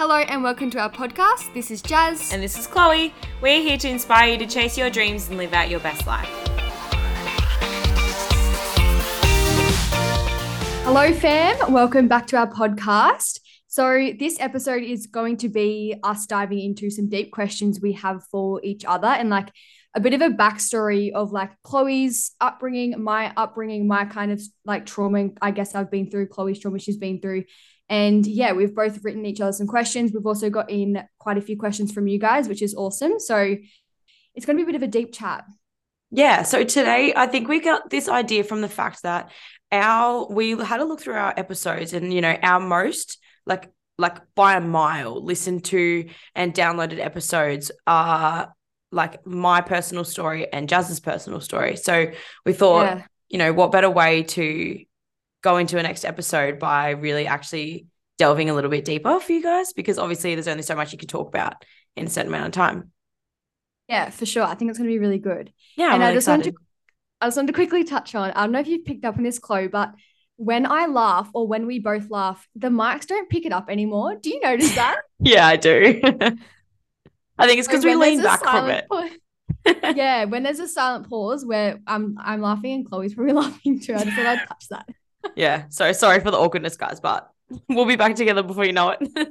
Hello and welcome to our podcast. This is Jaz. And this is Chloe. We're here to inspire you to chase your dreams and live out your best life. Hello, fam. Welcome back to our podcast. So, this episode is going to be us diving into some deep questions we have for each other and like a bit of a backstory of like Chloe's upbringing, my upbringing, my kind of like trauma, I guess I've been through, Chloe's trauma she's been through, and yeah, we've both written each other some questions. We've also got in quite a few questions from you guys, which is awesome. So it's going to be a bit of a deep chat. Yeah. So today, I think we got this idea from the fact that our we had a look through our episodes, and you know, our most like like by a mile listened to and downloaded episodes are like my personal story and Jaz's personal story. So we thought, yeah. you know, what better way to go into a next episode by really actually delving a little bit deeper for you guys because obviously there's only so much you can talk about in a certain amount of time. Yeah, for sure. I think it's going to be really good. Yeah, and really I just excited. wanted to, I just wanted to quickly touch on. I don't know if you've picked up on this, Chloe, but when I laugh or when we both laugh, the mics don't pick it up anymore. Do you notice that? yeah, I do. I think it's because we lean back from it. Pa- yeah, when there's a silent pause where I'm I'm laughing and Chloe's probably laughing too. I just thought I'd touch that yeah. So sorry for the awkwardness, guys, but we'll be back together before you know it.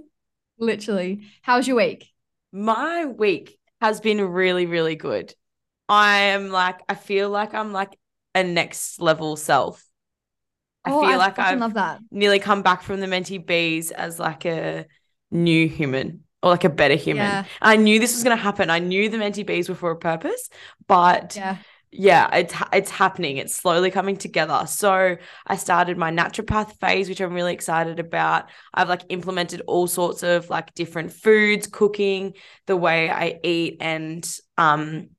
Literally. How's your week? My week has been really, really good. I am like, I feel like I'm like a next level self. I oh, feel I like I've love that. nearly come back from the mentee bees as like a new human or like a better human. Yeah. I knew this was going to happen. I knew the mentee bees were for a purpose, but yeah yeah, it's it's happening. It's slowly coming together. So I started my naturopath phase, which I'm really excited about. I've like implemented all sorts of like different foods, cooking, the way I eat, and um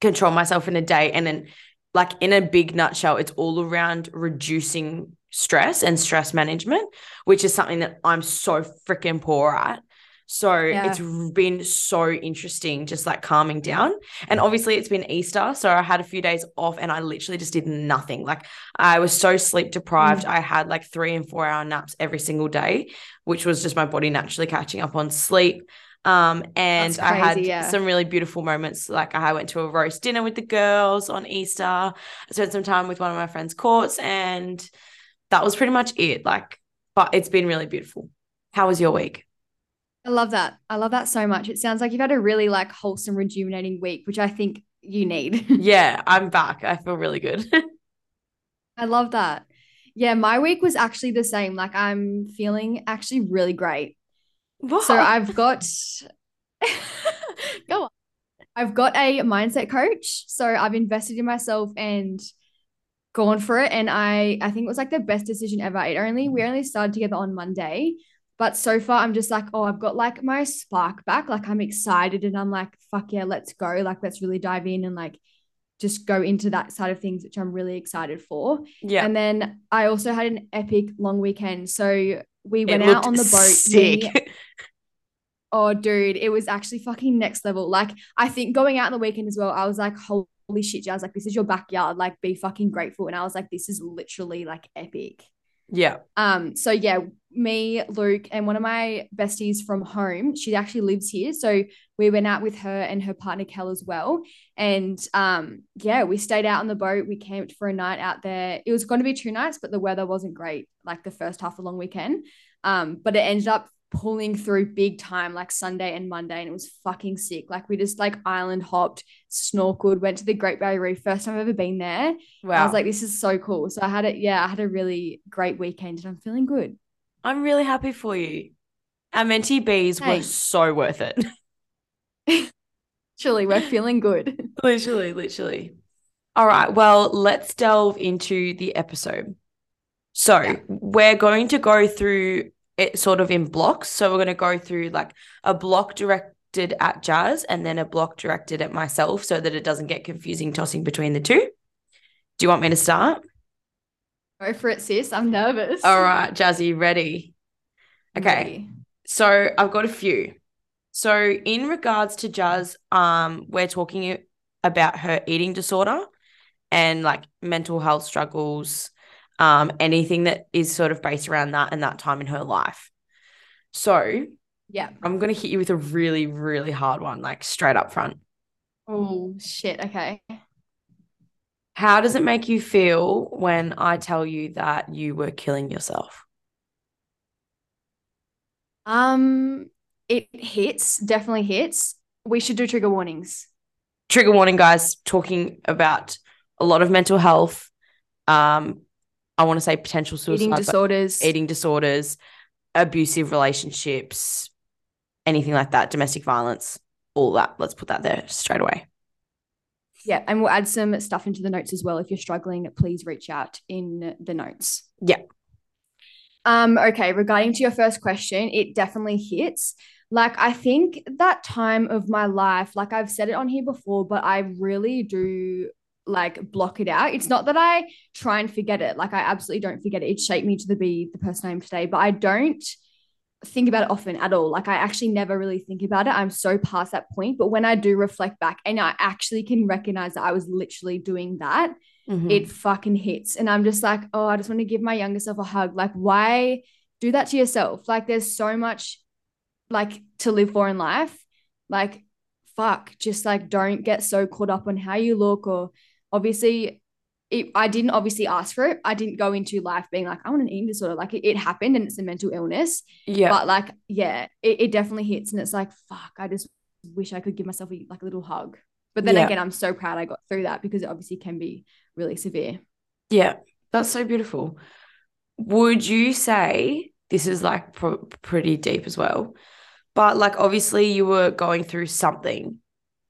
control myself in a day. And then, like in a big nutshell, it's all around reducing stress and stress management, which is something that I'm so freaking poor at. So yeah. it's been so interesting, just like calming down. And obviously, it's been Easter. So I had a few days off and I literally just did nothing. Like I was so sleep deprived. Mm. I had like three and four hour naps every single day, which was just my body naturally catching up on sleep. Um, and crazy, I had yeah. some really beautiful moments. Like I went to a roast dinner with the girls on Easter. I spent some time with one of my friends' courts, and that was pretty much it. Like, but it's been really beautiful. How was your week? I love that. I love that so much. It sounds like you've had a really like wholesome, rejuvenating week, which I think you need. yeah, I'm back. I feel really good. I love that. Yeah, my week was actually the same. Like I'm feeling actually really great. What? So I've got go on. I've got a mindset coach. So I've invested in myself and gone for it. And I I think it was like the best decision ever. It only we only started together on Monday. But so far, I'm just like, oh, I've got like my spark back. Like I'm excited and I'm like, fuck yeah, let's go. Like let's really dive in and like just go into that side of things, which I'm really excited for. Yeah. And then I also had an epic long weekend. So we went out on the boat. Sick. Me, oh, dude, it was actually fucking next level. Like I think going out on the weekend as well, I was like, holy shit, Jaz, like this is your backyard. Like be fucking grateful. And I was like, this is literally like epic. Yeah. Um, so yeah, me, Luke, and one of my besties from home, she actually lives here. So we went out with her and her partner Kel as well. And um, yeah, we stayed out on the boat. We camped for a night out there. It was going to be two nights, but the weather wasn't great, like the first half of the long weekend. Um, but it ended up pulling through big time like Sunday and Monday and it was fucking sick. Like we just like island hopped, snorkeled, went to the Great Barrier Reef. First time I've ever been there. Wow. I was like, this is so cool. So I had it, yeah, I had a really great weekend and I'm feeling good. I'm really happy for you. Our mentee bees Thanks. were so worth it. literally, we're feeling good. literally, literally. All right. Well, let's delve into the episode. So, yeah. we're going to go through it sort of in blocks. So we're going to go through like a block directed at Jaz and then a block directed at myself so that it doesn't get confusing tossing between the two. Do you want me to start? Go for it, sis. I'm nervous. All right, Jazzy, ready? Okay. Ready. So I've got a few. So in regards to Jaz, um, we're talking about her eating disorder and like mental health struggles, um, anything that is sort of based around that and that time in her life. So Yeah. I'm going to hit you with a really, really hard one, like straight up front. Oh, shit. Okay. How does it make you feel when I tell you that you were killing yourself? Um, it hits, definitely hits. We should do trigger warnings. Trigger warning, guys, talking about a lot of mental health. Um, I want to say potential suicide, Eating disorders. eating disorders, abusive relationships, anything like that, domestic violence, all that. Let's put that there straight away. Yeah, and we'll add some stuff into the notes as well. If you're struggling, please reach out in the notes. Yeah. Um, okay, regarding to your first question, it definitely hits. Like, I think that time of my life, like I've said it on here before, but I really do like block it out. It's not that I try and forget it. Like I absolutely don't forget it. It shaped me to the be the person I am today, but I don't think about it often at all. Like I actually never really think about it. I'm so past that point. But when I do reflect back and I actually can recognize that I was literally doing that, Mhm. it fucking hits. And I'm just like, oh, I just want to give my younger self a hug. Like, why do that to yourself? Like, there's so much like to live for in life. Like, fuck, just like don't get so caught up on how you look or obviously it, I didn't obviously ask for it. I didn't go into life being like, I want an eating disorder. Like it, it happened and it's a mental illness. yeah. But like, yeah, it, it definitely hits. And it's like, fuck, I just wish I could give myself a, like a little hug. But then Yeah. again, I'm so proud I got through that because it obviously can be really severe. Yeah, that's so beautiful. Would you say this is like pro- pretty deep as well? But like obviously you were going through something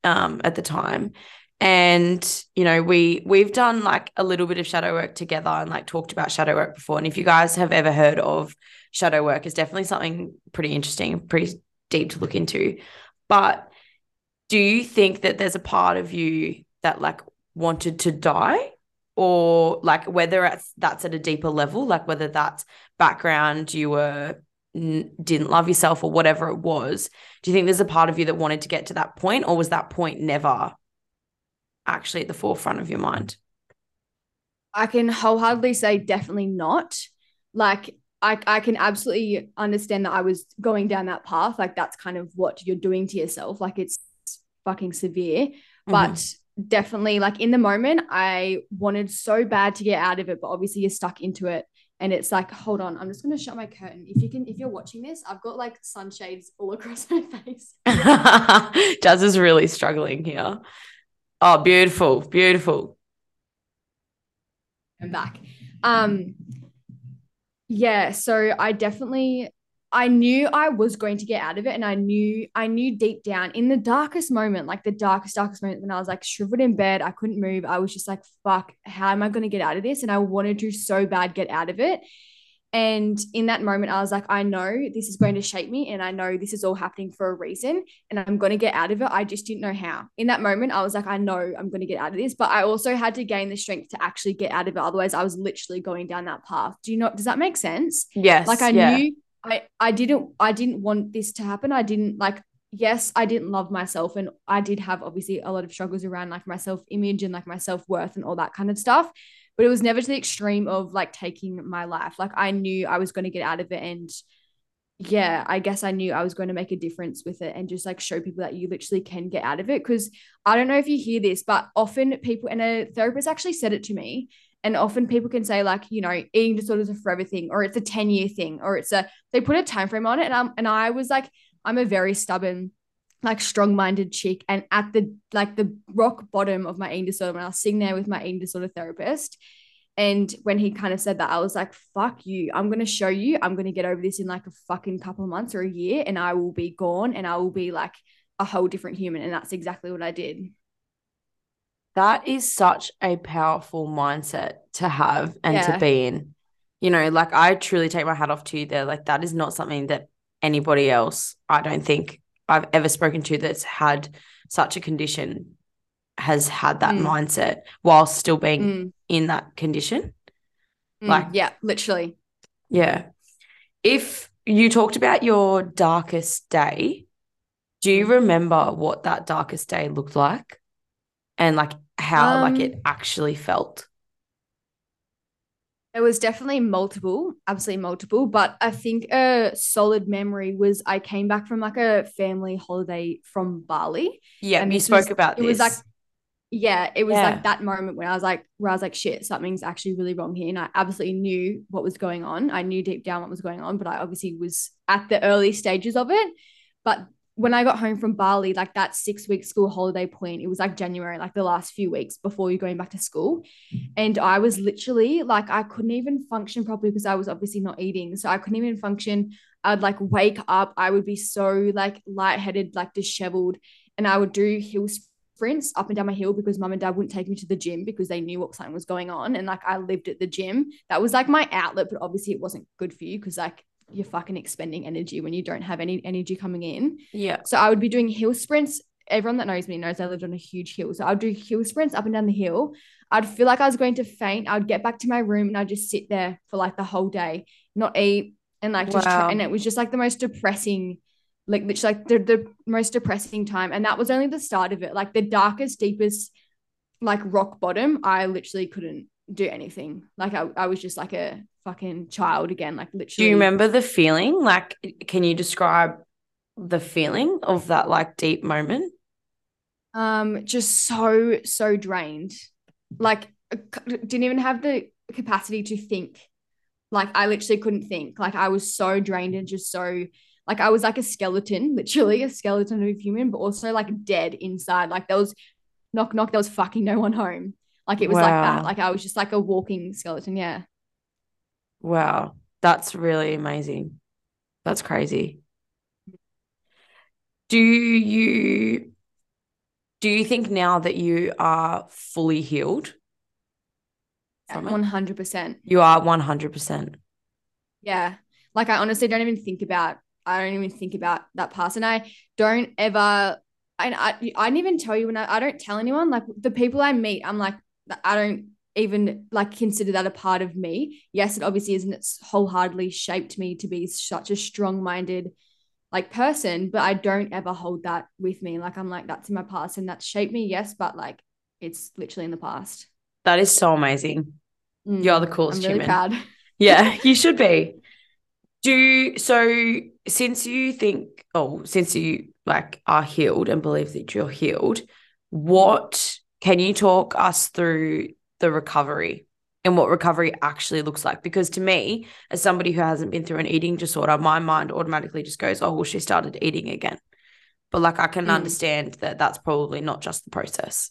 um at the time and you know we we've done like a little bit of shadow work together and like talked about shadow work before. And if you guys have ever heard of shadow work it's definitely something pretty interesting pretty deep to look into. But do you think that there's a part of you that like wanted to die? Or like whether it's that's at a deeper level like whether that's background you were didn't love yourself or whatever it was do you think there's a part of you that wanted to get to that point? Or was that point never actually at the forefront of your mind I can wholeheartedly say definitely not. Like I, I can absolutely understand that I was going down that path. Like that's kind of what you're doing to yourself. Like it's fucking severe. Mm-hmm. But definitely like in the moment, I wanted so bad to get out of it, but obviously you're stuck into it. And it's like, hold on, I'm just gonna shut my curtain. If you can, if you're watching this, I've got like sunshades all across my face. Jaz is really struggling here oh beautiful beautiful I'm back. Um, yeah, so I definitely I knew I was going to get out of it, and I knew I knew deep down in the darkest moment, like the darkest, darkest moment, when I was like shriveled in bed, I couldn't move. I was just like, "Fuck, how am I going to get out of this?" And I wanted to so bad get out of it. And in that moment, I was like, I know this is going to shape me, and I know this is all happening for a reason, and I'm going to get out of it. I just didn't know how. In that moment, I was like, I know I'm going to get out of this, but I also had to gain the strength to actually get out of it. Otherwise, I was literally going down that path. Do you know? Does that make sense? yes Like I yeah. knew I I didn't I didn't want this to happen. I didn't like. Yes, I didn't love myself, and I did have obviously a lot of struggles around like my self image and like my self worth and all that kind of stuff but it was never to the extreme of like taking my life. Like I knew I was going to get out of it and yeah, I guess I knew I was going to make a difference with it and just like show people that you literally can get out of it. Cause I don't know if you hear this, but often people, and a therapist actually said it to me. And often people can say, like, you know, eating disorders are forever thing, or it's a 10 year thing, or it's a, they put a time frame on it. And, I'm, and I was like, I'm a very stubborn, like strong minded chick. And at the, like, the rock bottom of my eating disorder, when I was sitting there with my eating disorder therapist, and when he kind of said that, I was like, fuck you. I'm going to show you. I'm going to get over this in like a fucking couple of months or a year and I will be gone and I will be like a whole different human. And that's exactly what I did. That is such a powerful mindset to have and Yeah. to be in. You know, like I truly take my hat off to you there. Like that is not something that anybody else, I don't think I've ever spoken to that's had such a condition has had that Mm. mindset while still being Mm, in that condition. mm, Like- yeah, literally. Yeah. If you talked about your darkest day, do you remember what that darkest day looked like? And like how like Um, it actually felt? There was definitely multiple, absolutely multiple. But I think a solid memory was I came back from like a family holiday from Bali. Yeah, and you spoke was- about it this. was like yeah, it was Yeah. like that moment when I was like, where I was like, shit, something's actually really wrong here. And I absolutely knew what was going on. I knew deep down what was going on, but I obviously was at the early stages of it. But when I got home from Bali, like that six week school holiday point, it was like January, like the last few weeks before you're going back to school. And I was literally like, I couldn't even function properly because I was obviously not eating. So I couldn't even function. I'd like wake up, I would be so like lightheaded, like disheveled. And I would do hill sprints up and down my hill because mum and dad wouldn't take me to the gym because they knew what something was going on. And like I lived at the gym. That was like my outlet, but obviously it wasn't good for you because like you're fucking expending energy when you don't have any energy coming in. yeah. So I would be doing hill sprints. Everyone that knows me knows I lived on a huge hill. So I'd do hill sprints up and down the hill. I'd feel like I was going to faint. I'd get back to my room and I'd just sit there for like the whole day, not eat, and like just Wow. try, and it was just like the most depressing, like literally like the, the most depressing time. And that was only the start of it. Like the darkest, deepest, like rock bottom, I literally couldn't do anything. Like I, I was just like a fucking child again. Like literally. Do you remember the feeling? Like, can you describe the feeling of that like deep moment? um just so so drained like uh, didn't even have the capacity to think like i literally couldn't think like i was so drained and just so like i was like a skeleton literally a skeleton of a human but also like dead inside like there was knock knock there was fucking no one home like it was like that like i was just like a walking skeleton yeah Wow, that's really amazing. That's crazy. Do you do you think now that you are fully healed from it? 100% You are 100%. Yeah. Like I honestly don't even think about I don't even think about that past. And I don't ever and I I didn't even tell you when I, I don't tell anyone. Like the people I meet, I'm like, I don't even like consider that a part of me. Yes, it obviously isn't it's wholeheartedly shaped me to be such a strong-minded like person, but I don't ever hold that with me. Like I'm like, that's in my past and that's shaped me, yes, but like it's literally in the past. That is so amazing. Mm, You're the coolest really human. proud. Yeah, you should be. Do so since you think oh, since you like are healed and believe that you're healed, what can you talk us through the recovery and what recovery actually looks like? Because to me, as somebody who hasn't been through an eating disorder, my mind automatically just goes, oh, well, she started eating again. But like I can Mm. understand that that's probably not just the process.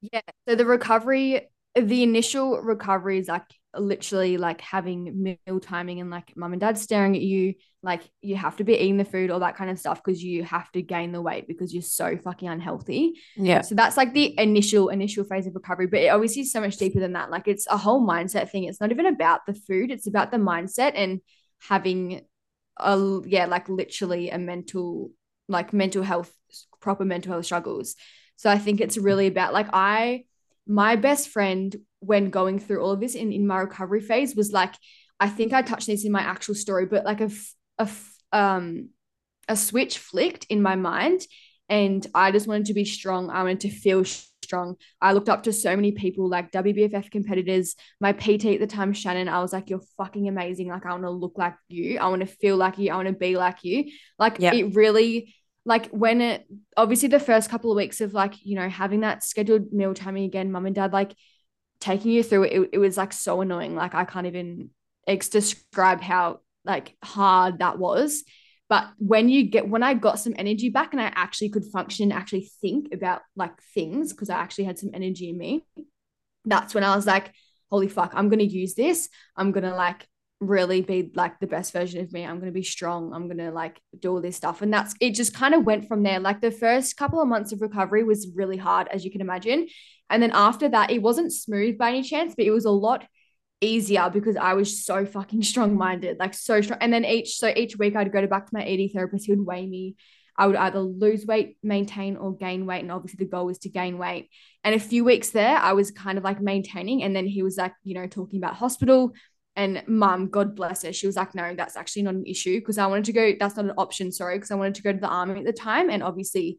Yeah. So the recovery, the initial recovery is like literally like having meal timing and like mum and dad staring at you. Like you have to be eating the food, all that kind of stuff, because you have to gain the weight because you're so fucking unhealthy. Yeah. So that's like the initial initial phase of recovery, but it obviously is so much deeper than that. Like it's a whole mindset thing. It's not even about the food, it's about the mindset and having a yeah, like literally a mental like mental health proper mental health struggles. So I think it's really about like I my best friend when going through all of this in in my recovery phase was like I think I touched this in my actual story, but like a f- a f- um a switch flicked in my mind and I just wanted to be strong. I wanted to feel strong. I looked up to so many people like WBFF competitors. My PT at the time, Shannon, I was like, you're fucking amazing. Like, I want to look like you. I want to feel like you. I want to be like you. Like, Yeah. it really, like, when it, obviously, the first couple of weeks of like, you know, having that scheduled meal timing again, mum and dad, like, taking you through it, it, it was like so annoying. Like, I can't even ex- describe how like hard that was. But when you get, when I got some energy back and I actually could function, actually think about like things, because I actually had some energy in me, that's when I was like, holy fuck, I'm to use this. I'm to like really be like the best version of me. I'm going to be strong. I'm going to like do all this stuff. And that's, it just kind of went from there. Like the first couple of months of recovery was really hard, as you can imagine. And then after that, it wasn't smooth by any chance, but it was a lot easier because I was so fucking strong minded, like so strong. And then each so each week I'd go to back to my ED therapist. He would weigh me. I would either lose weight, maintain, or gain weight. And obviously the goal was to gain weight. And a few weeks there, I was kind of like maintaining. And then he was like, you know, talking about hospital. And mum, God bless her, she was like, no, that's actually not an issue because I wanted to go. That's not an option, sorry, because I wanted to go to the army at the time. And obviously,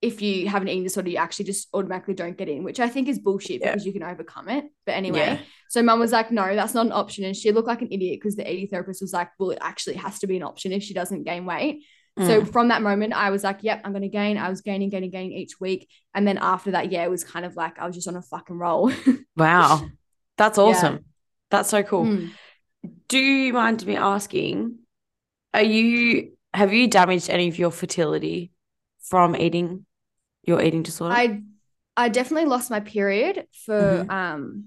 if you have an eating disorder, you actually just automatically don't get in, which I think is bullshit Yeah. because you can overcome it. But anyway, Yeah. so mum was like, no, that's not an option. And she looked like an idiot because the eating therapist was like, well, it actually has to be an option if she doesn't gain weight. So Mm. from that moment, I was like, yep, I'm going to gain. I was gaining, gaining, gaining each week. And then after that, yeah, it was kind of like I was just on a fucking roll. wow. That's Yeah. That's so cool. Mm. Do you mind me asking, are you have you damaged any of your fertility from eating your eating disorder? I I definitely lost my period for Mhm. um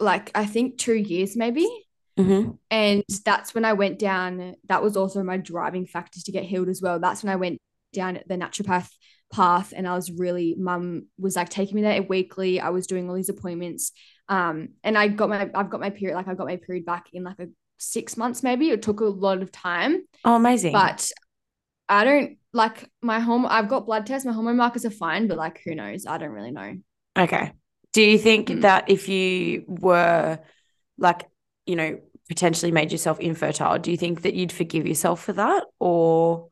like I think two years maybe. hmm And that's when I went down. That was also my driving factors to get healed as well. That's when I went down the naturopath path and I was really mum was like taking me there weekly. I was doing all these appointments. Um, and I got my I've got my period, like I got my period back in like a six months, maybe. It took a lot of time, Oh, amazing. but I don't like my home. I've got blood tests, my hormone markers are fine, but like who knows? I don't really know. Okay. Do you think Mm. that if you were like, you know, potentially made yourself infertile, do you think that you'd forgive yourself for that? Or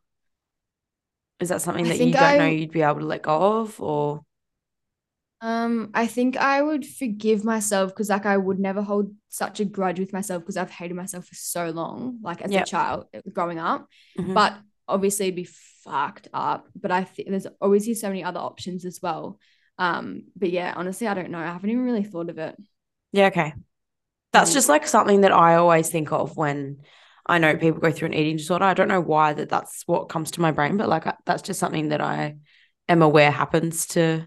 is that something that you don't know you'd be able to let go of? Or Um, I think I would forgive myself because like I would never hold such a grudge with myself because I've hated myself for so long, like as Yep. a child growing up. Mhm. But obviously it'd be fucked up. But I think there's obviously so many other options as well. Um, but yeah, honestly, I don't know. I haven't even really thought of it. yeah, okay. That's Mm. just like something that I always think of when I know people go through an eating disorder. I don't know why that that's what comes to my brain, but like I- that's just something that I am aware happens to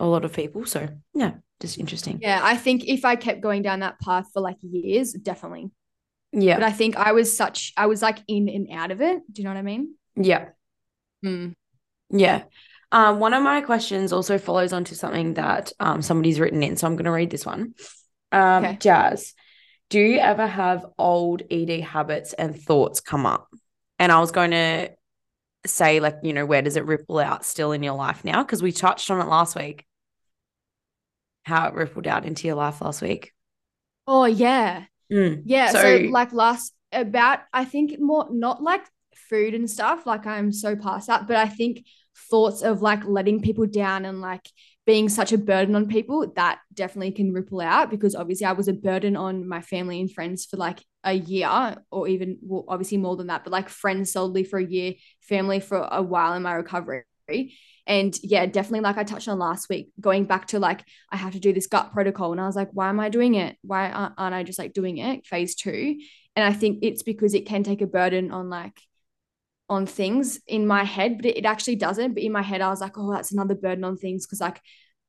a lot of people. So yeah, just interesting. Yeah, I think if I kept going down that path for like years, definitely. Yeah. But I think I was such I was like in and out of it. Do you know what I mean? Yeah. Mm. Yeah. Um, one of my questions also follows on to something that um, somebody's written in. So I'm going to read this one. Um, Okay. Jaz, do you ever have old ED habits and thoughts come up? And I was going to say, like, you know, where does it ripple out still in your life now? Because we touched on it last week, how it rippled out into your life last week. Oh yeah. Mm. Yeah, so, So- like last about I think more not like food and stuff, like I'm so past that, but I think thoughts of like letting people down and like being such a burden on people, that definitely can ripple out because obviously I was a burden on my family and friends for like a year or even well, obviously more than that, but like friends solely for a year, family for a while in my recovery. And yeah, definitely like I touched on last week, going back to like I have to do this gut protocol. And I was like, why am I doing it? Why aren't, I just like doing it? Phase two. And I think it's because it can take a burden on like on things in my head, but it, it actually doesn't. But in my head, I was like, oh, that's another burden on things because like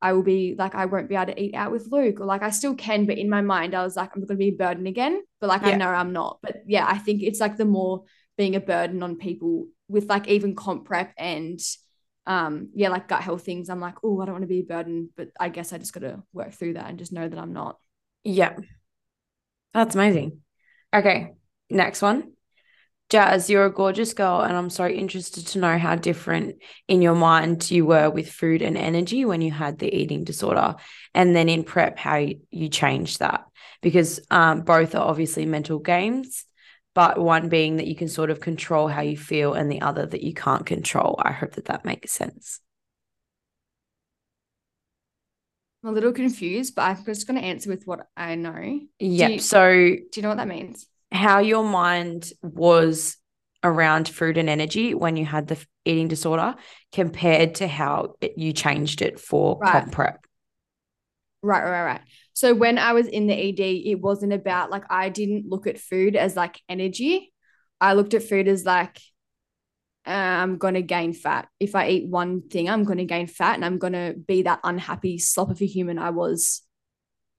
I will be like I won't be able to eat out with Luke, or like I still can, but in my mind, I was like, I'm gonna be a burden again. But like I know I'm not. But yeah, I think it's like the more being a burden on people with like even comp prep and um yeah, like gut health things. I'm like, oh, I don't want to be a burden, but I guess I just gotta work through that and just know that I'm not. Yeah. That's amazing. Okay, next one. Jazz, you're a gorgeous girl, and I'm so interested to know how different in your mind you were with food and energy when you had the eating disorder, and then in prep, how you, you changed that. Because um, both are obviously mental games, but one being that you can sort of control how you feel, and the other that you can't control. I hope that that makes sense. I'm a little confused, but I'm just gonna answer with what I know. Yep. you- so Do you know what that means? How your mind was around food and energy when you had the eating disorder compared to how it, you changed it for Right. comp prep. Right, right, right. So when I was in the ED, it wasn't about like I didn't look at food as like energy. I looked at food as like uh, I'm gonna gain fat. If I eat one thing, I'm gonna gain fat, and I'm gonna be that unhappy slop of a human I was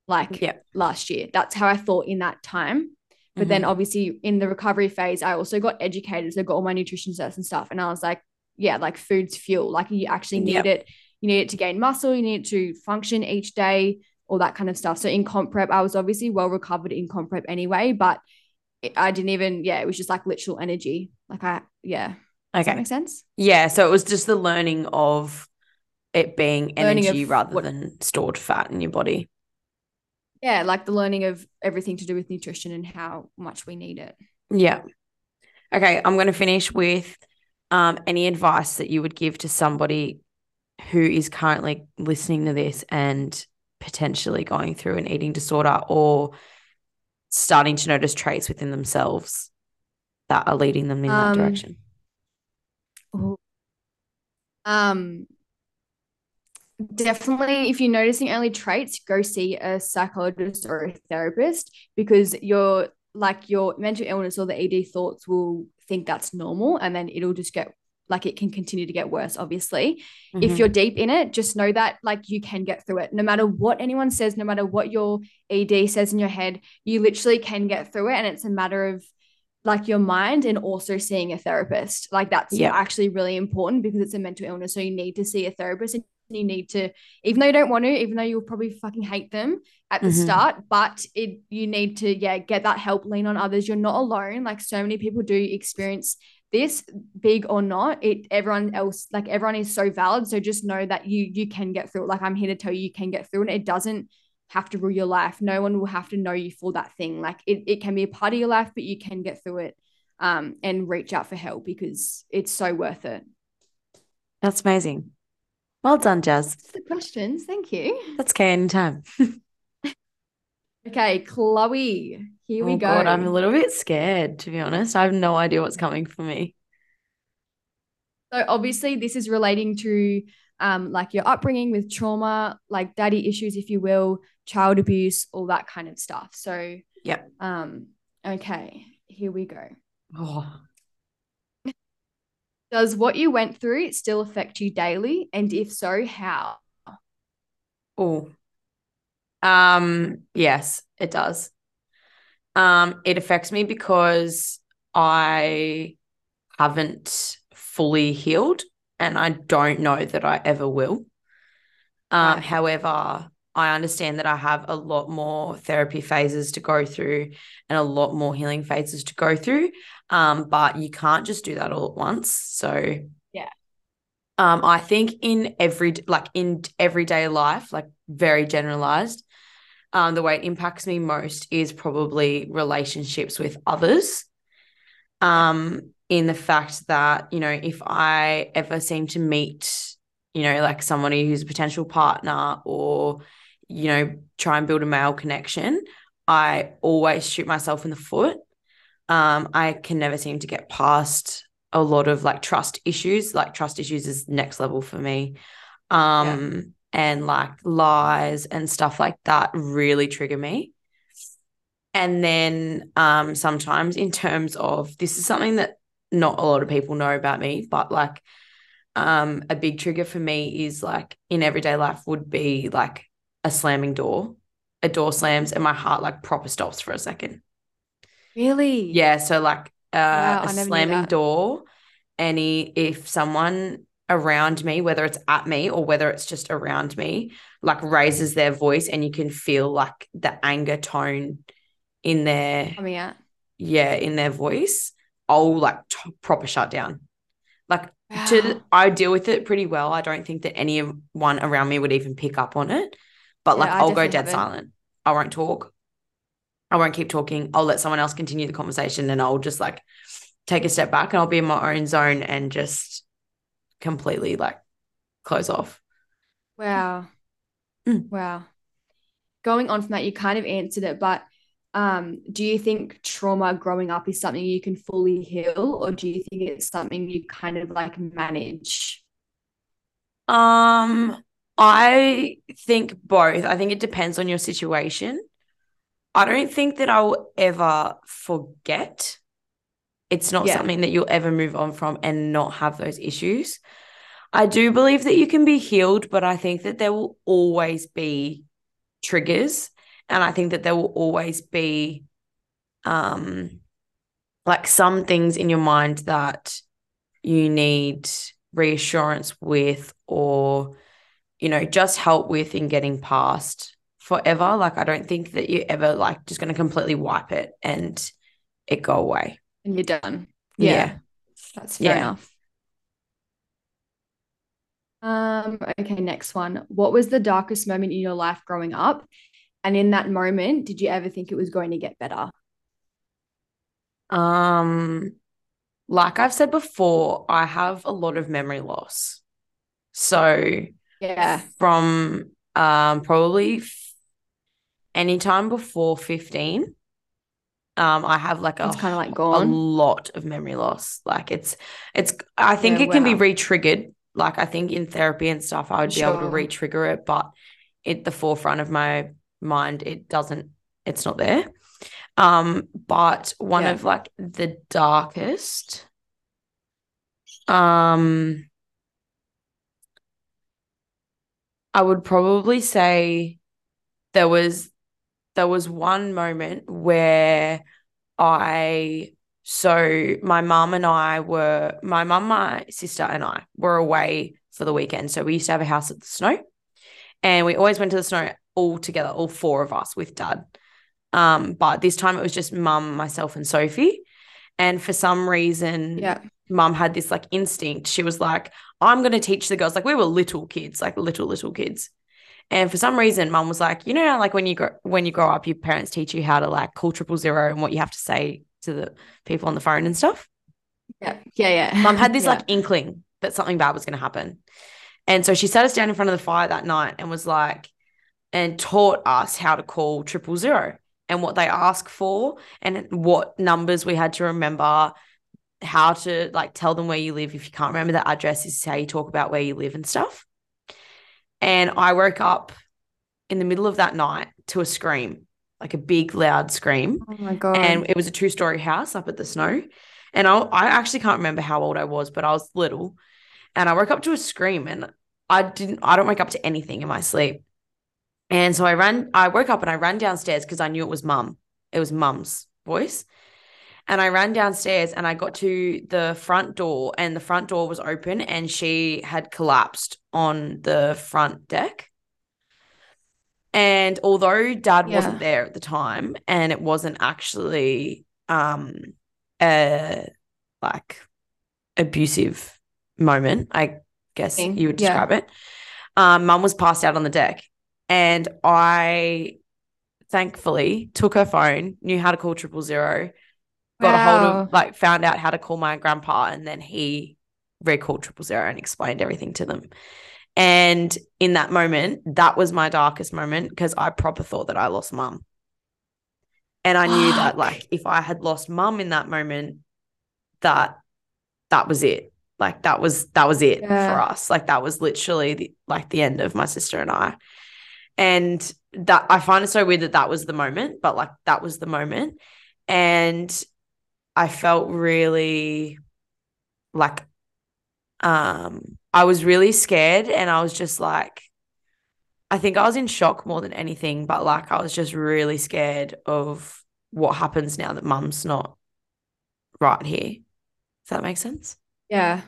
like Yep. last year. That's how I thought in that time. But then Mhm. obviously in the recovery phase, I also got educated. So I got all my nutrition certs and stuff. And I was like, yeah, like food's fuel. Like you actually need Yep. it. You need it to gain muscle. You need it to function each day, all that kind of stuff. So in comp prep, I was obviously well recovered in comp prep anyway, but it- I didn't even, yeah, it was just like literal energy. Like I, yeah. Does that okay. make sense? Yeah. So it was just the learning of it being energy rather what- than stored fat in your body. Yeah. Like the learning of everything to do with nutrition and how much we need it. Yeah. Okay. I'm going to finish with um, any advice that you would give to somebody who is currently listening to this and potentially going through an eating disorder or starting to notice traits within themselves that are leading them in that Um, direction? Um, definitely, if you're noticing early traits, go see a psychologist or a therapist because your like your mental illness or the ED thoughts will think that's normal, and then it'll just get like it can continue to get worse. Obviously, if Mhm. you're deep in it, just know that like you can get through it. No matter what anyone says, no matter what your ED says in your head, you literally can get through it, and it's a matter of like your mind and also seeing a therapist. Like that's Yeah. actually really important because it's a mental illness. So you need to see a therapist and you need to, even though you don't want to, even though you'll probably fucking hate them at the Mhm. start, but it you need to, yeah, get that help, lean on others. You're not alone. Like so many people do experience this, big or not. It everyone else, like everyone is so valid. So just know that you you can get through it. Like I'm here to tell you you can get through it. It doesn't have to rule your life. No one will have to know you for that thing. Like it, it can be a part of your life, but you can get through it um, and reach out for help because it's so worth it. That's amazing. Well done, Jaz. That's the questions. Thank you. That's okay anytime. Okay, Chloe, here we oh go. God, I'm a little bit scared, to be honest. I have no idea what's coming for me. So obviously, this is relating to um, like your upbringing with trauma, like daddy issues, if you will, child abuse, all that kind of stuff. So, Yep. um, okay, here we go. Oh, Does what you went through still affect you daily? And if so, how? oh. Um, yes, it does. Um, it affects me because I haven't fully healed and I don't know that I ever will. Um, Right. however, I understand that I have a lot more therapy phases to go through and a lot more healing phases to go through. Um, but you can't just do that all at once. So Yeah. Um, I think in every like in everyday life, like very generalized, um, the way it impacts me most is probably relationships with others. Um, in the fact that, you know, if I ever seem to meet, you know, like somebody who's a potential partner or, you know, try and build a male connection, I always shoot myself in the foot. Um, I can never seem to get past a lot of like trust issues. Like trust issues is next level for me. Um, and like lies and stuff like that really trigger me. And then um sometimes in terms of this is something that not a lot of people know about me, but like um a big trigger for me is like in everyday life would be like a slamming door. A door slams and my heart like proper stops for a second. Really? Yeah, so like uh, Wow, a I never knew slamming door, any if someone around me, whether it's at me or whether it's just around me, like raises their voice and you can feel like the anger tone in their Coming out. yeah, in their voice, I'll like t- proper shut down. Like to I deal with it pretty well. I don't think that anyone around me would even pick up on it. But Yeah, like I I'll go dead haven't. silent. I won't talk. I won't keep talking. I'll let someone else continue the conversation and I'll just like take a step back and I'll be in my own zone and just completely like close off. Wow. Mm. Wow. Going on from that, you kind of answered it, but um, do you think trauma growing up is something you can fully heal, or do you think it's something you kind of like manage? Um, I think both. I think it depends on your situation. I don't think that I'll ever forget. It's not Yeah. something that you'll ever move on from and not have those issues. I do believe that you can be healed, but I think that there will always be triggers. And I think that there will always be um like some things in your mind that you need reassurance with or you know just help with in getting past forever like i don't think that you're ever like just going to completely wipe it and it go away And you're done. yeah, Yeah, that's fair Yeah. enough. Um, okay, next one. What was the darkest moment in your life growing up? And in that moment, did you ever think it was going to get better? um like I've said before, I have a lot of memory loss. So Yeah. from um probably anytime before 15 um i have like a It's kind of like gone a lot of memory loss like it's it's i think Yeah, it can be wow. re-triggered like i think in therapy and stuff i would be able to Sure. re-trigger it but at the forefront of my mind it doesn't it's not there um but one Yeah. of like the darkest um I would probably say there was there was one moment where I so my mum and I were my mum, my sister and I were away for the weekend. So we used to have a house at the snow. And we always went to the snow all together, all four of us with dad. Um, but this time it was just mum, myself, and Sophie. And for some reason, Yeah. mum had this like instinct. She was like, I'm going to teach the girls. Like we were little kids, like little, little kids. And for some reason, mum was like, you know, like when you grow when you grow up, your parents teach you how to like call triple zero and what you have to say to the people on the phone and stuff. Yeah. Yeah. Yeah. Mum had this Yeah. like inkling that something bad was going to happen. And so she sat us down in front of the fire that night and was like, and taught us how to call triple zero and what they ask for and what numbers we had to remember, how to like tell them where you live. If you can't remember the address, this is how you talk about where you live and stuff. And I woke up in the middle of that night to a scream, like a big, loud scream Oh my god. and it was a two story house up at the snow. And I, I actually can't remember how old I was, but I was little. And I woke up to a scream, and I didn't. I don't wake up to anything in my sleep. And so I ran. I woke up and I ran downstairs because I knew it was mum. It was mum's voice. And I ran downstairs and I got to the front door, and the front door was open, and she had collapsed on the front deck. And although dad Yeah. wasn't there at the time, and it wasn't actually um a like abusive moment, I guess you would yeah. describe it. Um, mum was passed out on the deck, and I thankfully took her phone, knew how to call triple zero, got a hold of like found out how to call my grandpa, and then he recalled triple zero and explained everything to them. And in that moment, that was my darkest moment because I proper thought that I lost mum. And I knew that like if I had lost mum in that moment, that that was it. Like that was that was it Yeah. for us. Like that was literally the, like the end of my sister and I. And that I find it so weird that that was the moment, but like that was the moment. And I felt really like um I was really scared and I was just like I think I was in shock more than anything, but like I was just really scared of what happens now that mum's not right here. Does that make sense? Yeah.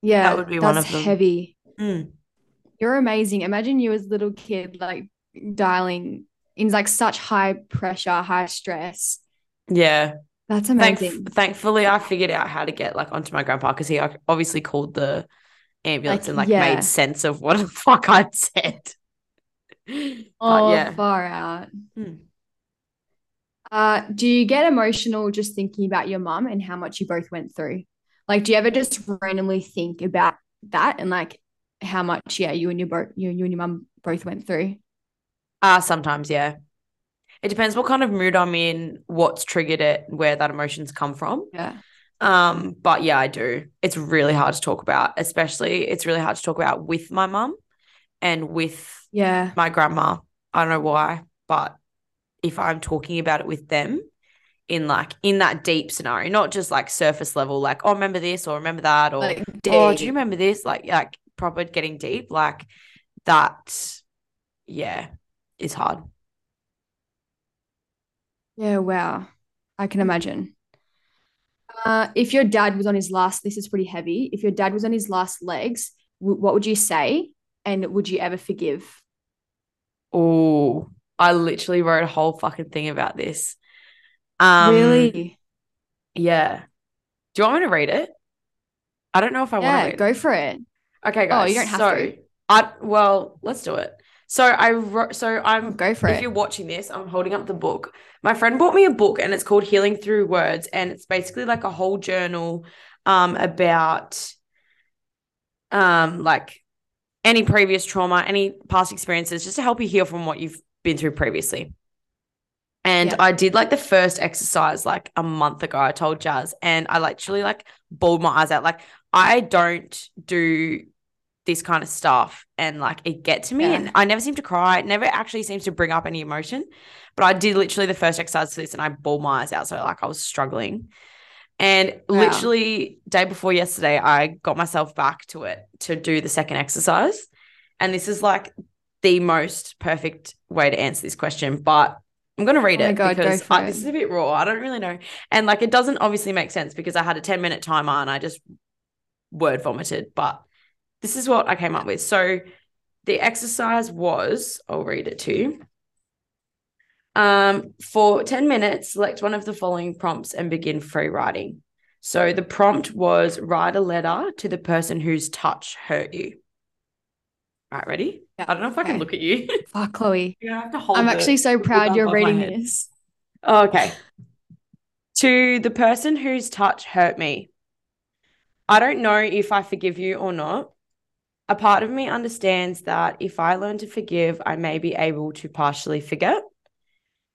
Yeah. That would be one of them. heavy. Mm. You're amazing. Imagine you as a little kid, like dialing in like such high pressure, high stress. Yeah. That's Thank- amazing. thankfully, I figured out how to get like onto my grandpa because he obviously called the ambulance Like, and like yeah. made sense of what the fuck I'd said. oh, yeah. far out. Hmm. Uh, do you get emotional just thinking about your mum and how much you both went through? Like, do you ever just randomly think about that and like how much, yeah, you and your both you, you and your mum both went through? Uh, sometimes, yeah. It depends what kind of mood I'm in, what's triggered it, where that emotion's come from. Yeah. Um, but yeah, I do. It's really hard to talk about, especially it's really hard to talk about with my mum and with Yeah. my grandma. I don't know why, but if I'm talking about it with them in like in that deep scenario, not just like surface level, like, oh, remember this or remember that, or Like, oh, do you remember this? Like, like proper getting deep, like that, yeah, is hard. Yeah, wow. I can imagine. Uh, if your dad was on his last, this is pretty heavy. If your dad was on his last legs, w- what would you say? And would you ever forgive? Oh, I literally wrote a whole fucking thing about this. Um, really? Yeah. Do you want me to read it? I don't know if I want to Yeah, go for it. Okay, guys. Oh, guys. you don't have so, to. I well, let's do it. So I wrote. So I'm. Go for if it. you're watching this, I'm holding up the book. My friend bought me a book, and it's called Healing Through Words, and it's basically like a whole journal um, about um, like any previous trauma, any past experiences, just to help you heal from what you've been through previously. And Yeah. I did like the first exercise like a month ago. I told Jaz, and I literally like bawled my eyes out. Like I don't do this kind of stuff, and like it get to me, Yeah. and I never seem to cry. It never actually seems to bring up any emotion. But I did literally the first exercise for this, and I bawled my eyes out. So like I was struggling. And Wow. literally day before yesterday, I got myself back to it to do the second exercise. And this is like the most perfect way to answer this question, but I'm gonna read Oh it God, because I, it. this is a bit raw. I don't really know, and like it doesn't obviously make sense because I had a 10 minute timer and I just word vomited. But this is what I came up with. So the exercise was, I'll read it to you. Um, for 10 minutes, select one of the following prompts and begin free writing. So the prompt was write a letter to the person whose touch hurt you. Right, ready? Yeah, I don't know if I can look at you. Fuck, Chloe. you have to hold I'm actually so proud you're reading this. Oh, okay. To the person whose touch hurt me. I don't know if I forgive you or not. A part of me understands that if I learn to forgive, I may be able to partially forget.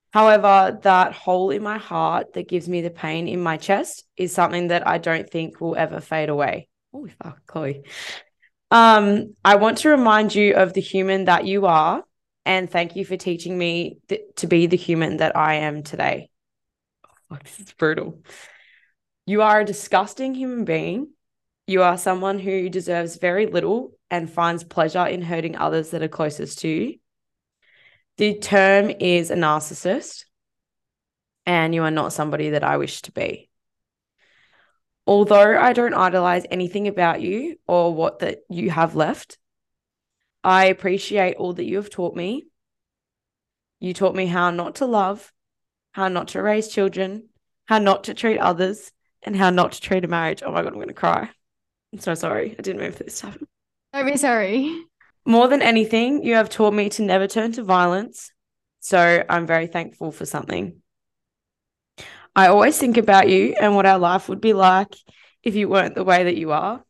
However, that hole in my heart that gives me the pain in my chest is something that I don't think will ever fade away. Oh, fuck, Chloe. Um, I want to remind you of the human that you are, and thank you for teaching me th- to be the human that I am today. Fuck, this is brutal. You are a disgusting human being. You are someone who deserves very little and finds pleasure in hurting others that are closest to you. The term is a narcissist, and you are not somebody that I wish to be. Although I don't idolize anything about you or what that you have left, I appreciate all that you have taught me. You taught me how not to love, how not to raise children, how not to treat others, and how not to treat a marriage. Oh my God, I'm going to cry. I'm so sorry. I didn't mean for this to happen. Don't be sorry. More than anything, you have taught me to never turn to violence. So I'm very thankful for something. I always think about you and what our life would be like if you weren't the way that you are.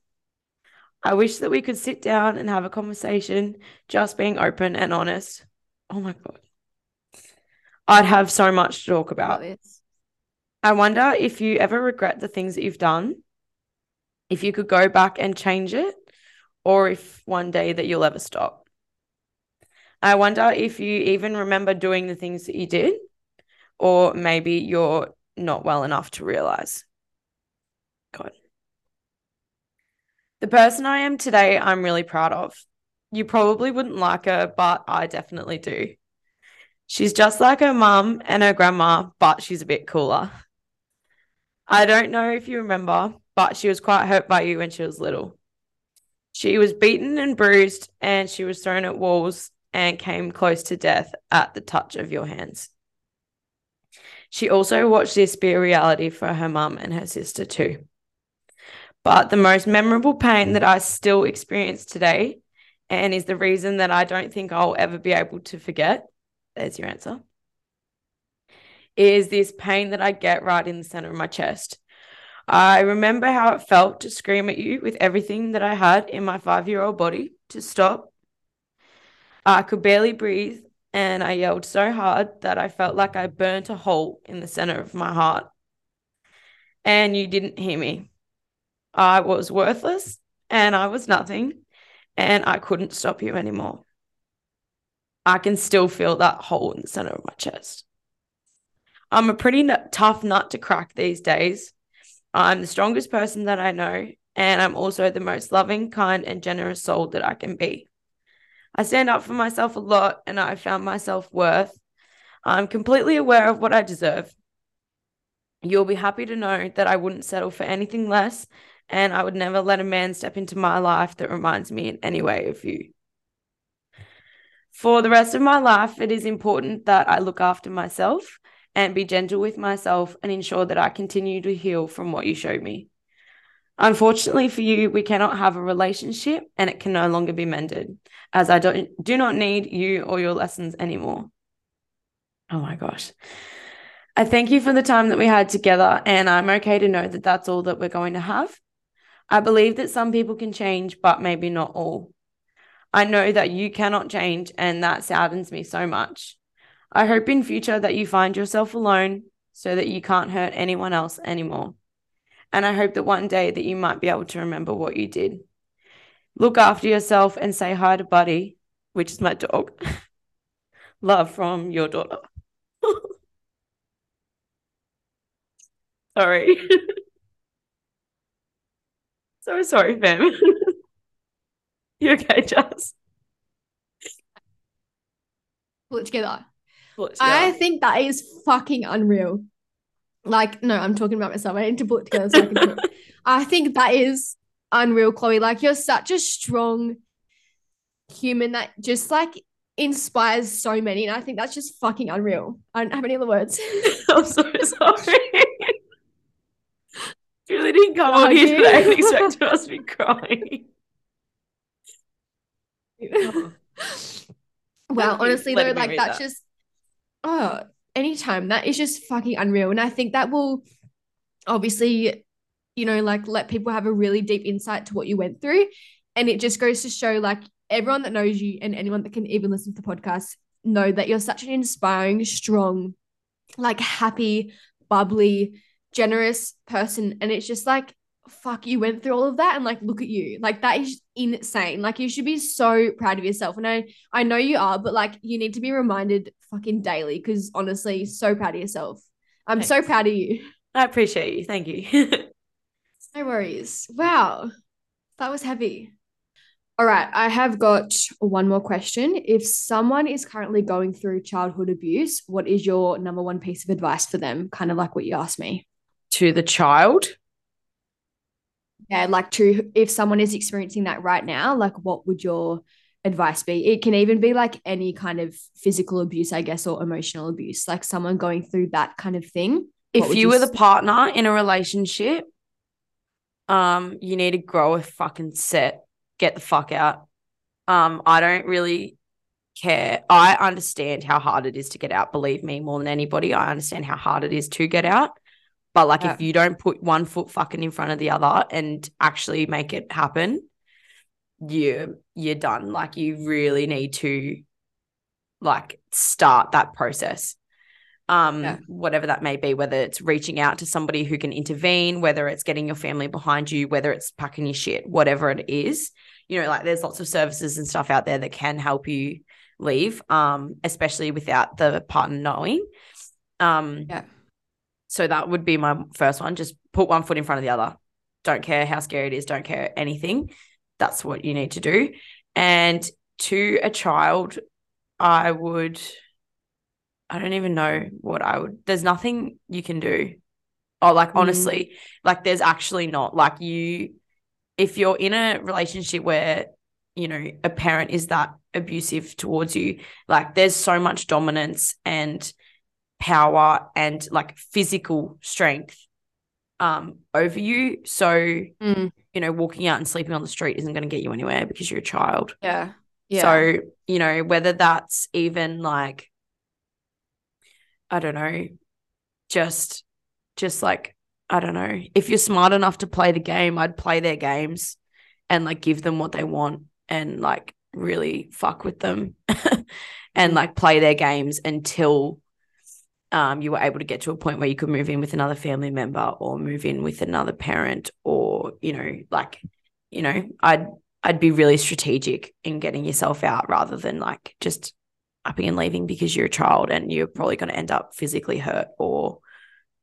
I wish that we could sit down and have a conversation, just being open and honest. Oh my God. I'd have so much to talk About about. this. I wonder if you ever regret the things that you've done, if you could go back and change it, or if one day that you'll ever stop. I wonder if you even remember doing the things that you did, or maybe you're not well enough to realize. God. The person I am today, I'm really proud of. You probably wouldn't like her, but I definitely do. She's just like her mum and her grandma, but she's a bit cooler. I don't know if you remember, but she was quite hurt by you when she was little. She was beaten and bruised, and she was thrown at walls and came close to death at the touch of your hands. She also watched this be a reality for her mum and her sister too. But the most memorable pain that I still experience today, and is the reason that I don't think I'll ever be able to forget, there's your answer, is this pain that I get right in the center of my chest. I remember how it felt to scream at you with everything that I had in my five year old body to stop. I could barely breathe, and I yelled so hard that I felt like I burnt a hole in the center of my heart. And you didn't hear me. I was worthless and I was nothing, and I couldn't stop you anymore. I can still feel that hole in the center of my chest. I'm a pretty nut- tough nut to crack these days. I'm the strongest person that I know, and I'm also the most loving, kind, and generous soul that I can be. I stand up for myself a lot, and I found my self worth. I'm completely aware of what I deserve. You'll be happy to know that I wouldn't settle for anything less, and I would never let a man step into my life that reminds me in any way of you. For the rest of my life, it is important that I look after myself and be gentle with myself and ensure that I continue to heal from what you showed me. Unfortunately for you, we cannot have a relationship and it can no longer be mended, as I don't do not need you or your lessons anymore. Oh my gosh. I thank you for the time that we had together, and I'm okay to know that that's all that we're going to have. I believe that some people can change, but maybe not all. I know that you cannot change, and that saddens me so much. I hope in future that you find yourself alone so that you can't hurt anyone else anymore. And I hope that one day that you might be able to remember what you did. Look after yourself and say hi to Buddy, which is my dog. Love from your daughter. sorry. so sorry, fam. you okay, Jess? Pull it together. Pull it I think that is fucking unreal. Like, no, I'm talking about myself. I need to put it together so I can. I think that is unreal, Chloe. Like, you're such a strong human that just like inspires so many. And I think that's just fucking unreal. I don't have any other words. I'm so sorry. Julie didn't come on here today and expect us to be crying. Well, honestly, though, like that's that. just oh, anytime that is just fucking unreal. And I think that will obviously, you know, like let people have a really deep insight to what you went through. And it just goes to show like everyone that knows you and anyone that can even listen to the podcast know that you're such an inspiring, strong, like happy, bubbly, generous person. And it's just like, fuck, you went through all of that and like look at you. Like that is insane. Like you should be so proud of yourself. And I I know you are, but like you need to be reminded fucking daily because honestly, so proud of yourself. I'm so proud of you. I appreciate you. Thank you. No worries. Wow. That was heavy. All right. I have got one more question. If someone is currently going through childhood abuse, what is your number one piece of advice for them? Kind of like what you asked me. to the child. Yeah. Like to, if someone is experiencing that right now, like what would your advice be? It can even be like any kind of physical abuse, I guess, or emotional abuse, like someone going through that kind of thing. If would you were the partner in a relationship, um, you need to grow a fucking set. Get the fuck out. Um, I don't really care. I understand how hard it is to get out. Believe me, more than anybody, I understand how hard it is to get out. But like, if you don't put one foot fucking in front of the other and actually make it happen, you you're done. Like, you really need to like start that process. Um, Yeah. whatever that may be, whether it's reaching out to somebody who can intervene, whether it's getting your family behind you, whether it's packing your shit, whatever it is, you know, like there's lots of services and stuff out there that can help you leave, um, especially without the partner knowing. Um, Yeah. So that would be my first one. Just put one foot in front of the other. Don't care how scary it is, don't care anything. That's what you need to do. And to a child, I would, I don't even know what I would, there's nothing you can do. Oh, like Mm. honestly, like there's actually not. Like you, if you're in a relationship where, you know, a parent is that abusive towards you, like there's so much dominance and power and like physical strength um over you. So, Mm, you know, walking out and sleeping on the street isn't going to get you anywhere because you're a child. yeah. Yeah. So, you know, whether that's even like, I don't know, just, just like, I don't know, if you're smart enough to play the game, I'd play their games and like give them what they want and like really fuck with them and Mm. like play their games until um, you were able to get to a point where you could move in with another family member or move in with another parent or, you know, like, you know, I'd I'd be really strategic in getting yourself out rather than like just upping and leaving because you're a child and you're probably going to end up physically hurt or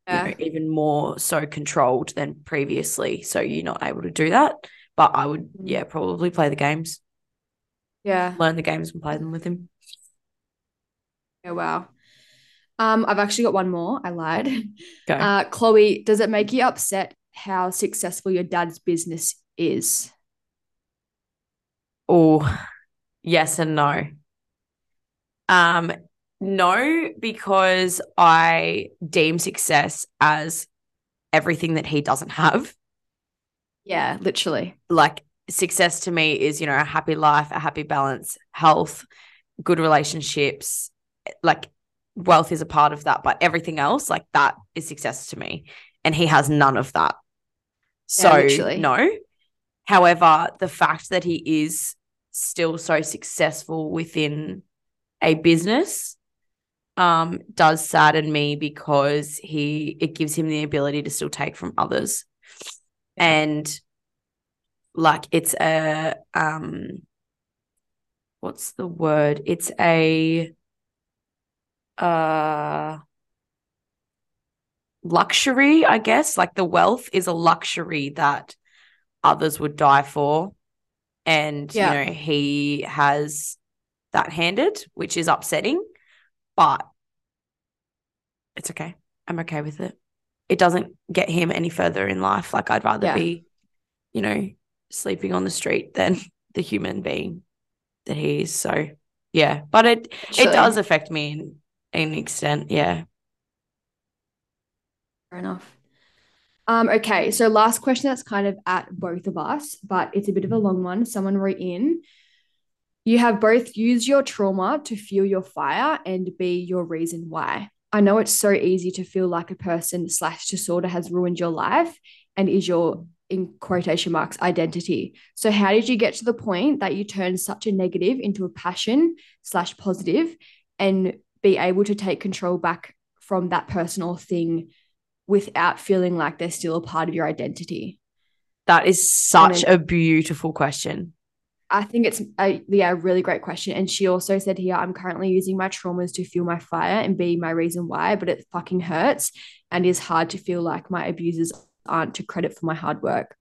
you know, even more so controlled than previously. So you're not able to do that. But I would, Mm. yeah, probably play the games, Yeah. learn the games and play them with him. Yeah, wow. Um, I've actually got one more. I lied. Go. Uh, Chloe, does it make you upset how successful your dad's business is? Oh, yes and no. Um, no, because I deem success as everything that he doesn't have. Yeah, literally. Like success to me is, you know, a happy life, a happy balance, health, good relationships, like wealth is a part of that, but everything else, like that is success to me. And he has none of that. So literally. no. However, the fact that he is still so successful within a business um, does sadden me because he it gives him the ability to still take from others. And like it's a um what's the word? It's a uh luxury, I guess. Like the wealth is a luxury that others would die for. And yeah. you know, he has that handed, which is upsetting, but it's okay. I'm okay with it. It doesn't get him any further in life. Like I'd rather yeah. be, you know, sleeping on the street than the human being that he is. So yeah, but it it does affect me in, in an extent. Yeah. Fair enough. Um, okay, so last question that's kind of at both of us, but it's a bit of a long one. Someone wrote in. You have both used your trauma to fuel your fire and be your reason why. I know it's so easy to feel like a person slash disorder has ruined your life and is your in quotation marks identity. So how did you get to the point that you turned such a negative into a passion slash positive and be able to take control back from that personal thing without feeling like they're still a part of your identity? That is such then, a beautiful question. I think it's a yeah, a really great question. And she also said here, I'm currently using my traumas to fuel my fire and be my reason why, but it fucking hurts and is hard to feel like my abusers aren't to credit for my hard work.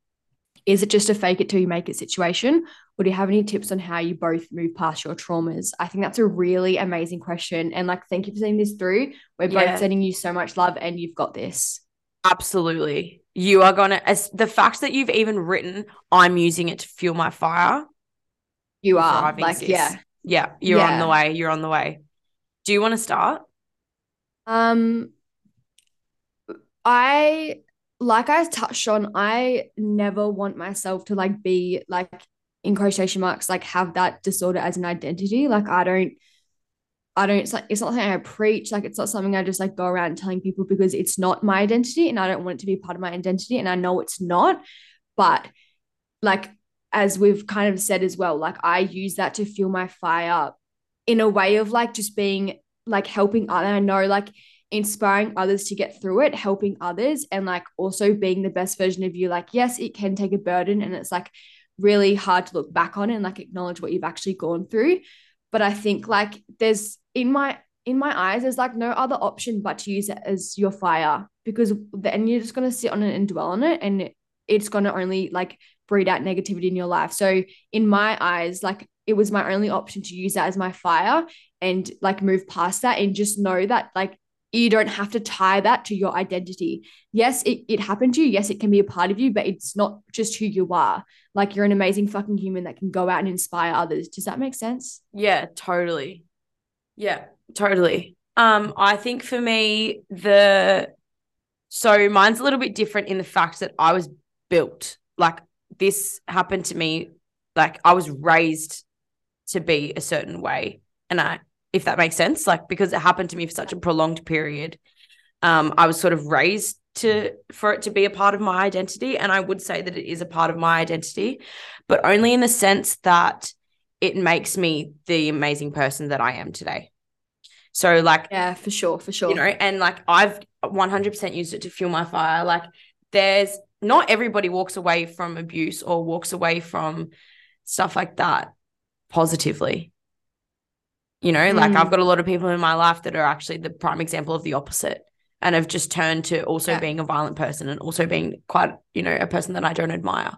Is it just a fake it till you make it situation? Or do you have any tips on how you both move past your traumas? I think that's a really amazing question. And like, thank you for sending this through. We're yeah. both sending you so much love and you've got this. Absolutely. You are going to, as the fact that you've even written, I'm using it to fuel my fire. You are like, sis. yeah. Yeah. You're yeah. on the way. You're on the way. Do you want to start? Um, I like I touched on, I never want myself to like be like in quotation marks, like have that disorder as an identity. Like I don't, I don't, it's, like, it's not something I preach. Like it's not something I just like go around telling people because it's not my identity and I don't want it to be part of my identity. And I know it's not. But like, as we've kind of said as well, like I use that to fuel my fire in a way of like just being like helping other. I know like inspiring others to get through it, helping others, and like also being the best version of you. Like, yes, it can take a burden and it's like really hard to look back on and like acknowledge what you've actually gone through. But I think like there's in my in my eyes, there's like no other option but to use it as your fire because then you're just gonna sit on it and dwell on it and it's gonna only like breed out negativity in your life. So in my eyes, like it was my only option to use that as my fire and like move past that and just know that like you don't have to tie that to your identity. Yes, it, it happened to you. Yes, it can be a part of you, but it's not just who you are. Like you're an amazing fucking human that can go out and inspire others. Does that make sense? Yeah, totally. Yeah, totally. Um, I think for me, the so mine's a little bit different in the fact that I was built like this happened to me, like I was raised to be a certain way. And I if that makes sense. Like because it happened to me for such a prolonged period. Um, I was sort of raised to for it to be a part of my identity. And I would say that it is a part of my identity, but only in the sense that it makes me the amazing person that I am today. So like yeah, for sure, for sure. You know, and like I've 100% used it to fuel my fire. Like there's not everybody walks away from abuse or walks away from stuff like that positively. You know, mm. like I've got a lot of people in my life that are actually the prime example of the opposite and have just turned to also yeah. being a violent person and also being quite, you know, a person that I don't admire.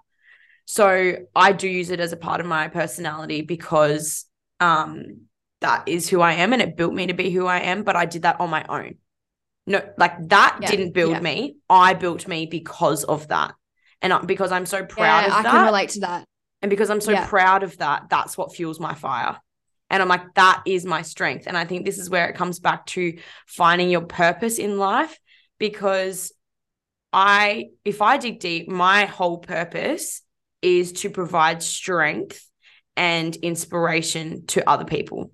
So I do use it as a part of my personality because um that is who I am and it built me to be who I am, but I did that on my own. No, like that yeah. didn't build yeah. me. I built me because of that. And because I'm so proud of I that. I can relate to that. And because I'm so proud of that, that's what fuels my fire. And I'm like, that is my strength. And I think this is where it comes back to finding your purpose in life because I, if I dig deep, my whole purpose is to provide strength and inspiration to other people.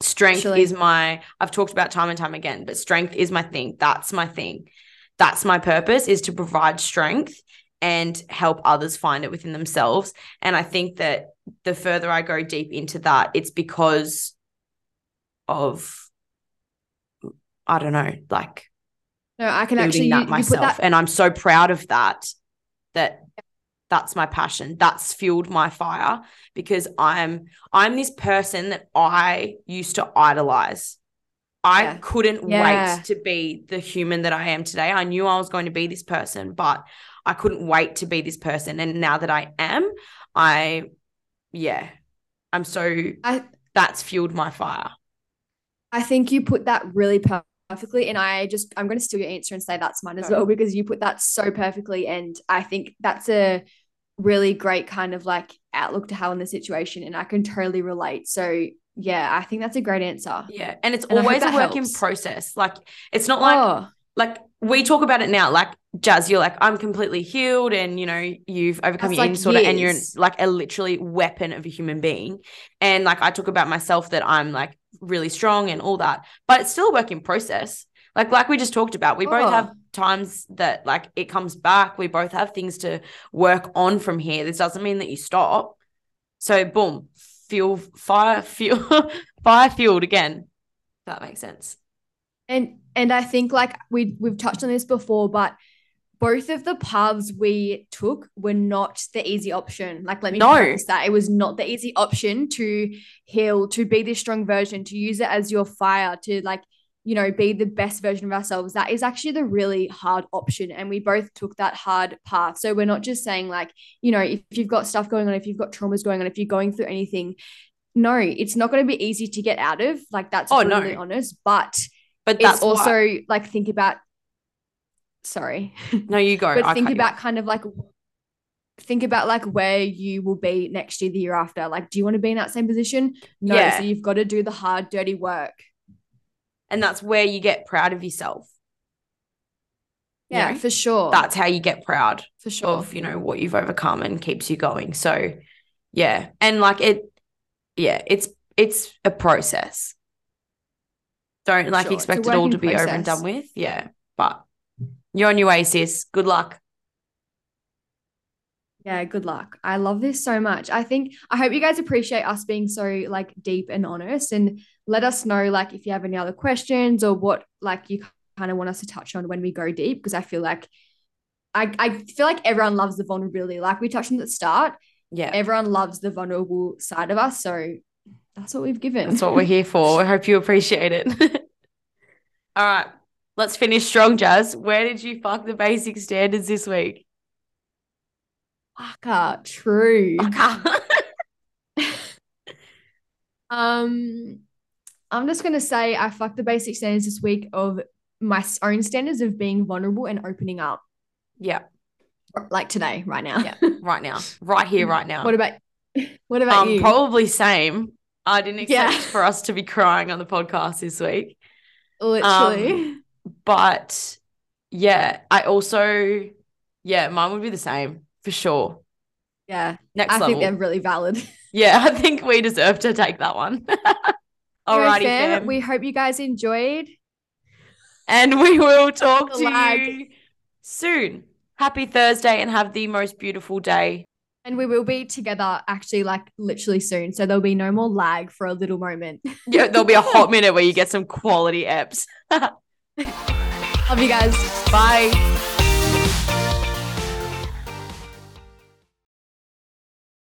Strength is my, I've talked about time and time again, but strength is my thing. That's my thing. That's my purpose is to provide strength and help others find it within themselves. And I think that the further I go deep into that, it's because of I don't know, like no, I can actually that you, myself. you that And I'm so proud of that. That that's my passion. That's fueled my fire because I'm I'm this person that I used to idolize. I Yeah. couldn't Yeah. wait to be the human that I am today. I knew I was going to be this person, but I couldn't wait to be this person. And now that I am, I yeah, I'm so I that's fueled my fire. I think you put that really perfectly. And I just, I'm going to steal your answer and say that's mine as well because you put that so perfectly. And I think that's a really great kind of like outlook to have on the situation. And I can totally relate. So, yeah, I think that's a great answer. Yeah. And it's And always a work in process. Like it's not like oh, like we talk about it now, like Jaz, you're like, I'm completely healed and you know, you've overcome That's your like disorder and you're like a literally weapon of a human being. And like I talk about myself that I'm like really strong and all that, but it's still a work in process. Like like we just talked about, we both Oh. have times that like it comes back. We both have things to work on from here. This doesn't mean that you stop. So boom, fuel fire, fuel fire fueled again. That makes sense. And and I think like we we've touched on this before, but both of the paths we took were not the easy option. Like, let me No. preface that it was not the easy option to heal, to be this strong version, to use it as your fire, to like, you know, be the best version of ourselves. That is actually the really hard option. And we both took that hard path. So we're not just saying, like, you know, if you've got stuff going on, if you've got traumas going on, if you're going through anything, no, it's not going to be easy to get out of. Like, that's Oh, no. honest. But But that's also why- like think about sorry no, you go. but I think you about kind of like think about like where you will be next year the year after like do you want to be in that same position no Yeah. so you've got to do the hard dirty work and that's where you get proud of yourself. You yeah know? for sure That's how you get proud for sure of, you know, what you've overcome and keeps you going. So, yeah. And like it yeah, it's it's a process. Don't like sure. Expect it all to be over and done with. Yeah. But you're on your way, sis. Good luck. yeah good luck i love this so much i think i hope you guys appreciate us being so like deep and honest and let us know like if you have any other questions or what like you kind of want us to touch on when we go deep because i feel like I, I feel like everyone loves the vulnerability like we touched on at the start Yeah. everyone loves the vulnerable side of us. So that's what we've given. That's what we're here for. I hope you appreciate it. All right. Let's finish strong, Jaz. Where did you fuck the basic standards this week? Fucker, true. Okay. Um, I'm just gonna say I fucked the basic standards this week of my own standards of being vulnerable and opening up, yeah. like today, right now. Yeah. Right now. Right here, right now. What about what about um, you? probably same. I didn't expect Yeah. for us to be crying on the podcast this week. Literally. Um, but yeah, I also yeah, mine would be the same for sure. yeah. Next I level. think they're really valid. yeah, I think we deserve to take that one. Alrighty, fam, fam. We hope you guys enjoyed. and we will talk to lag. you soon. Happy Thursday and have the most beautiful day. And we will be together actually like literally soon. So there'll be no more lag for a little moment. Yeah, there'll be a hot minute where you get some quality eps. Love you guys. Bye.